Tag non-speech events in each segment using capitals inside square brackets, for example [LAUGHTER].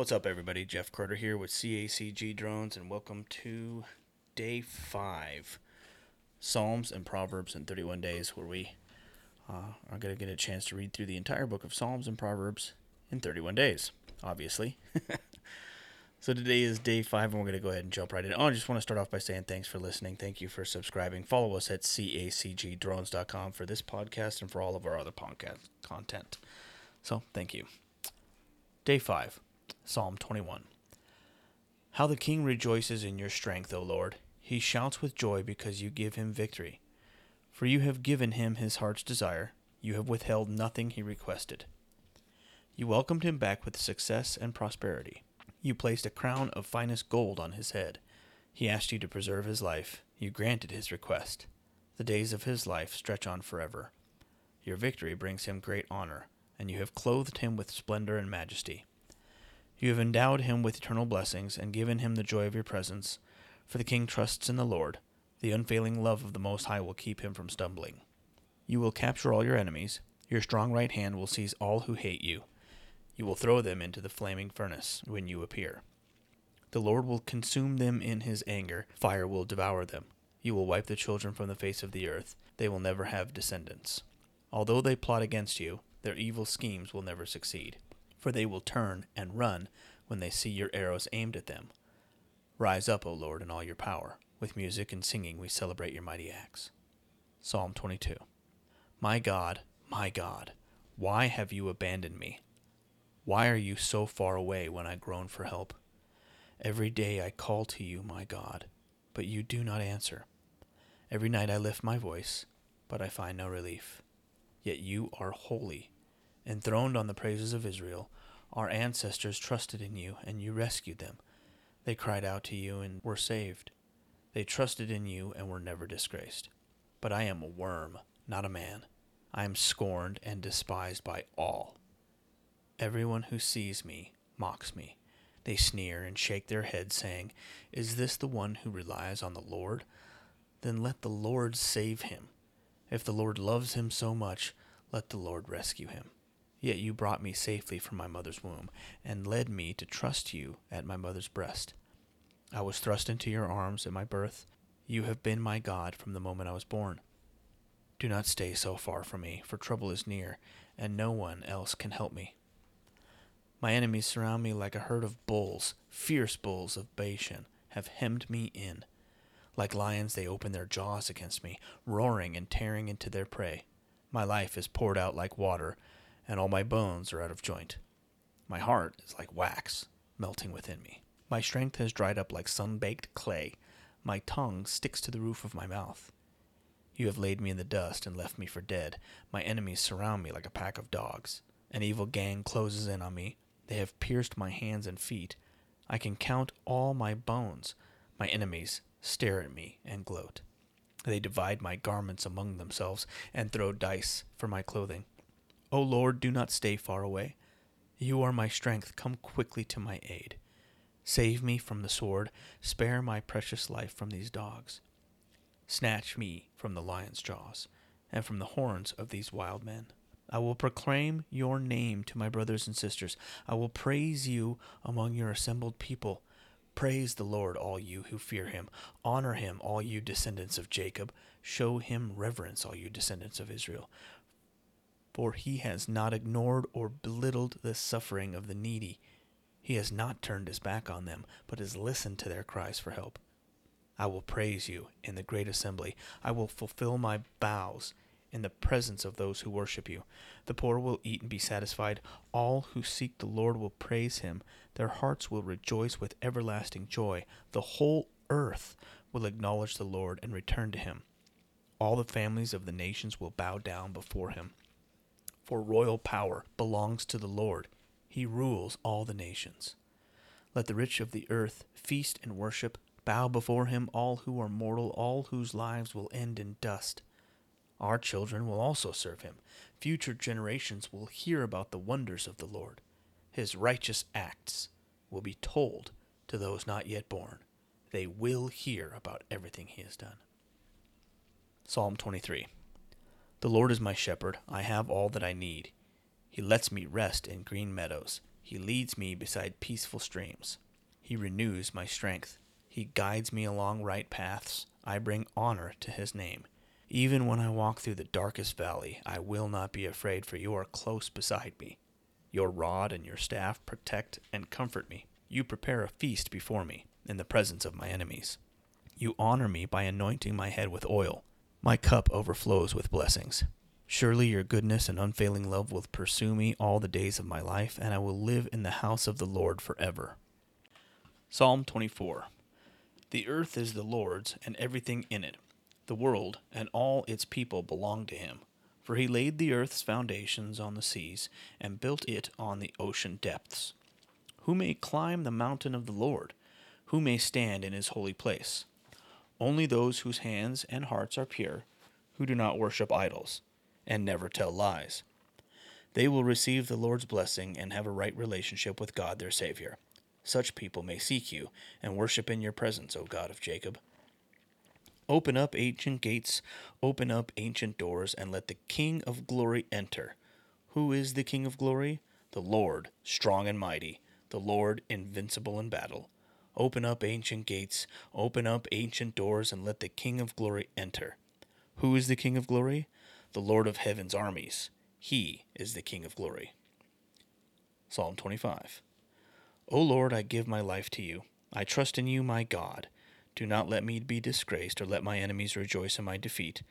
What's up, everybody? Jeff Carter here with CACG Drones, and welcome to day five Psalms and Proverbs in 31 days, where we uh, are going to get a chance to read through the entire book of Psalms and Proverbs in 31 days, obviously. [LAUGHS] so today is day five, and we're going to go ahead and jump right in. Oh, I just want to start off by saying thanks for listening. Thank you for subscribing. Follow us at cacgdrones.com for this podcast and for all of our other podcast content. So, thank you. Day five. Psalm 21. How the king rejoices in your strength, O Lord. He shouts with joy because you give him victory. For you have given him his heart's desire. You have withheld nothing he requested. You welcomed him back with success and prosperity. You placed a crown of finest gold on his head. He asked you to preserve his life. You granted his request. The days of his life stretch on forever. Your victory brings him great honor, and you have clothed him with splendor and majesty. You have endowed him with eternal blessings and given him the joy of your presence. For the king trusts in the Lord. The unfailing love of the Most High will keep him from stumbling. You will capture all your enemies. Your strong right hand will seize all who hate you. You will throw them into the flaming furnace when you appear. The Lord will consume them in his anger. Fire will devour them. You will wipe the children from the face of the earth. They will never have descendants. Although they plot against you, their evil schemes will never succeed for they will turn and run when they see your arrows aimed at them. Rise up, O Lord, in all your power. With music and singing we celebrate your mighty acts. Psalm 22. My God, my God, why have you abandoned me? Why are you so far away when I groan for help? Every day I call to you, my God, but you do not answer. Every night I lift my voice, but I find no relief. Yet you are holy Enthroned on the praises of Israel, our ancestors trusted in you, and you rescued them. They cried out to you and were saved. They trusted in you and were never disgraced. But I am a worm, not a man. I am scorned and despised by all. Everyone who sees me mocks me. They sneer and shake their heads, saying, Is this the one who relies on the Lord? Then let the Lord save him. If the Lord loves him so much, let the Lord rescue him. Yet you brought me safely from my mother's womb, and led me to trust you at my mother's breast. I was thrust into your arms at my birth. You have been my God from the moment I was born. Do not stay so far from me, for trouble is near, and no one else can help me. My enemies surround me like a herd of bulls, fierce bulls of Bashan have hemmed me in. Like lions, they open their jaws against me, roaring and tearing into their prey. My life is poured out like water and all my bones are out of joint. My heart is like wax, melting within me. My strength has dried up like sun baked clay. My tongue sticks to the roof of my mouth. You have laid me in the dust and left me for dead. My enemies surround me like a pack of dogs. An evil gang closes in on me. They have pierced my hands and feet. I can count all my bones. My enemies stare at me and gloat. They divide my garments among themselves and throw dice for my clothing. O Lord, do not stay far away. You are my strength. Come quickly to my aid. Save me from the sword. Spare my precious life from these dogs. Snatch me from the lion's jaws and from the horns of these wild men. I will proclaim your name to my brothers and sisters. I will praise you among your assembled people. Praise the Lord, all you who fear him. Honor him, all you descendants of Jacob. Show him reverence, all you descendants of Israel for he has not ignored or belittled the suffering of the needy. He has not turned his back on them, but has listened to their cries for help. I will praise you in the great assembly. I will fulfill my vows in the presence of those who worship you. The poor will eat and be satisfied. All who seek the Lord will praise him. Their hearts will rejoice with everlasting joy. The whole earth will acknowledge the Lord and return to him. All the families of the nations will bow down before him for royal power belongs to the Lord. He rules all the nations. Let the rich of the earth feast and worship, bow before him all who are mortal, all whose lives will end in dust. Our children will also serve him. Future generations will hear about the wonders of the Lord. His righteous acts will be told to those not yet born. They will hear about everything he has done. Psalm 23 the Lord is my shepherd, I have all that I need. He lets me rest in green meadows. He leads me beside peaceful streams. He renews my strength. He guides me along right paths. I bring honor to his name. Even when I walk through the darkest valley, I will not be afraid, for you are close beside me. Your rod and your staff protect and comfort me. You prepare a feast before me in the presence of my enemies. You honor me by anointing my head with oil. My cup overflows with blessings. Surely your goodness and unfailing love will pursue me all the days of my life, and I will live in the house of the Lord forever. Psalm 24 The earth is the Lord's, and everything in it the world and all its people belong to him. For he laid the earth's foundations on the seas, and built it on the ocean depths. Who may climb the mountain of the Lord? Who may stand in his holy place? Only those whose hands and hearts are pure, who do not worship idols, and never tell lies. They will receive the Lord's blessing and have a right relationship with God their Savior. Such people may seek you and worship in your presence, O God of Jacob. Open up ancient gates, open up ancient doors, and let the King of glory enter. Who is the King of glory? The Lord, strong and mighty, the Lord, invincible in battle. Open up ancient gates, open up ancient doors, and let the King of glory enter. Who is the King of glory? The Lord of heaven's armies. He is the King of glory. Psalm 25. O Lord, I give my life to you. I trust in you, my God. Do not let me be disgraced, or let my enemies rejoice in my defeat.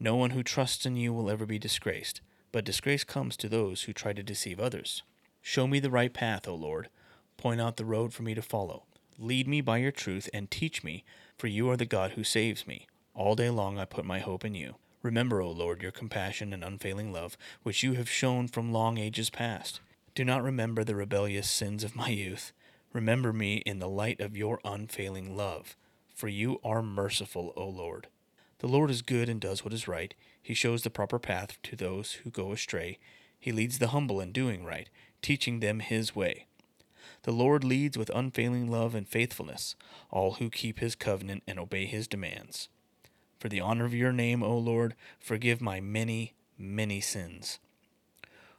No one who trusts in you will ever be disgraced, but disgrace comes to those who try to deceive others. Show me the right path, O Lord. Point out the road for me to follow. Lead me by your truth and teach me, for you are the God who saves me. All day long I put my hope in you. Remember, O Lord, your compassion and unfailing love, which you have shown from long ages past. Do not remember the rebellious sins of my youth. Remember me in the light of your unfailing love for you are merciful, O Lord. The Lord is good and does what is right. He shows the proper path to those who go astray. He leads the humble in doing right, teaching them his way. The Lord leads with unfailing love and faithfulness all who keep his covenant and obey his demands. For the honor of your name, O Lord, forgive my many, many sins.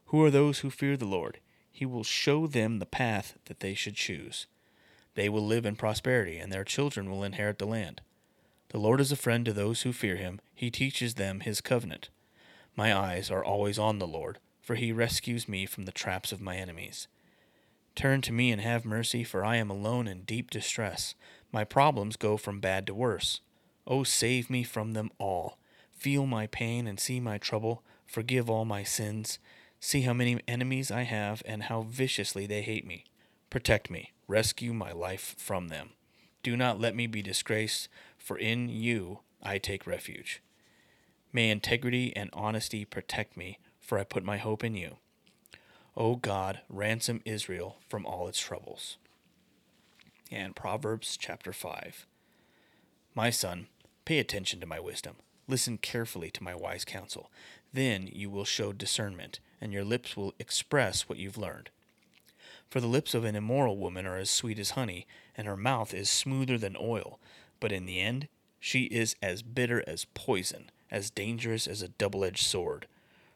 Who are those who fear the Lord? He will show them the path that they should choose. They will live in prosperity, and their children will inherit the land. The Lord is a friend to those who fear him. He teaches them his covenant. My eyes are always on the Lord, for he rescues me from the traps of my enemies. Turn to me and have mercy, for I am alone in deep distress. My problems go from bad to worse. Oh, save me from them all. Feel my pain and see my trouble. Forgive all my sins. See how many enemies I have and how viciously they hate me. Protect me, rescue my life from them. Do not let me be disgraced, for in you I take refuge. May integrity and honesty protect me, for I put my hope in you. O God, ransom Israel from all its troubles. And Proverbs chapter 5. My son, pay attention to my wisdom. Listen carefully to my wise counsel. Then you will show discernment, and your lips will express what you've learned. For the lips of an immoral woman are as sweet as honey, and her mouth is smoother than oil. But in the end, she is as bitter as poison, as dangerous as a double edged sword.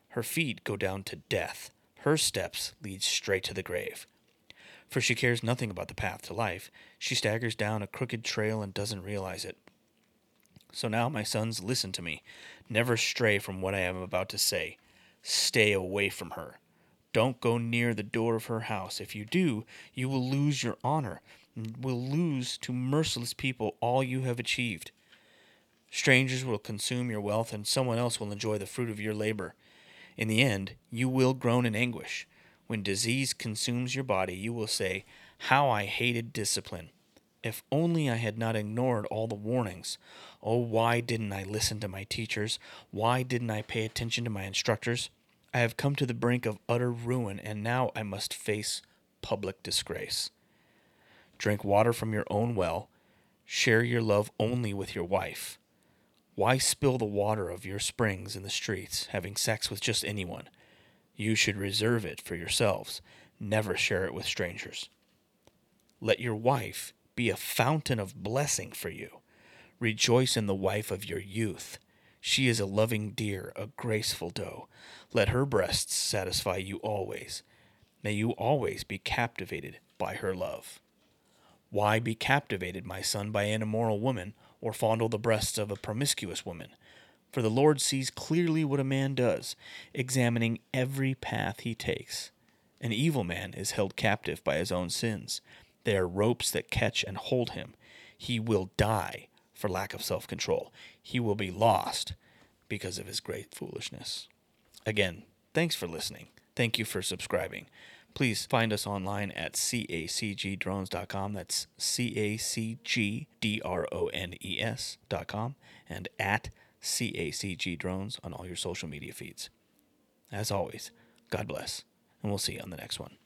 Her feet go down to death, her steps lead straight to the grave. For she cares nothing about the path to life. She staggers down a crooked trail and doesn't realize it. So now, my sons, listen to me. Never stray from what I am about to say. Stay away from her. Don't go near the door of her house. If you do, you will lose your honor, and will lose to merciless people all you have achieved. Strangers will consume your wealth, and someone else will enjoy the fruit of your labor. In the end, you will groan in anguish. When disease consumes your body, you will say, How I hated discipline! If only I had not ignored all the warnings. Oh, why didn't I listen to my teachers? Why didn't I pay attention to my instructors? I have come to the brink of utter ruin, and now I must face public disgrace. Drink water from your own well. Share your love only with your wife. Why spill the water of your springs in the streets, having sex with just anyone? You should reserve it for yourselves. Never share it with strangers. Let your wife be a fountain of blessing for you. Rejoice in the wife of your youth She is a loving deer, a graceful doe. Let her breasts satisfy you always. May you always be captivated by her love. Why be captivated, my son, by an immoral woman, or fondle the breasts of a promiscuous woman? For the Lord sees clearly what a man does, examining every path he takes. An evil man is held captive by his own sins. They are ropes that catch and hold him. He will die for lack of self control. He will be lost because of his great foolishness. Again, thanks for listening. Thank you for subscribing. Please find us online at cacgdrones.com. That's C A C G D R O N E S.com and at CACG Drones on all your social media feeds. As always, God bless, and we'll see you on the next one.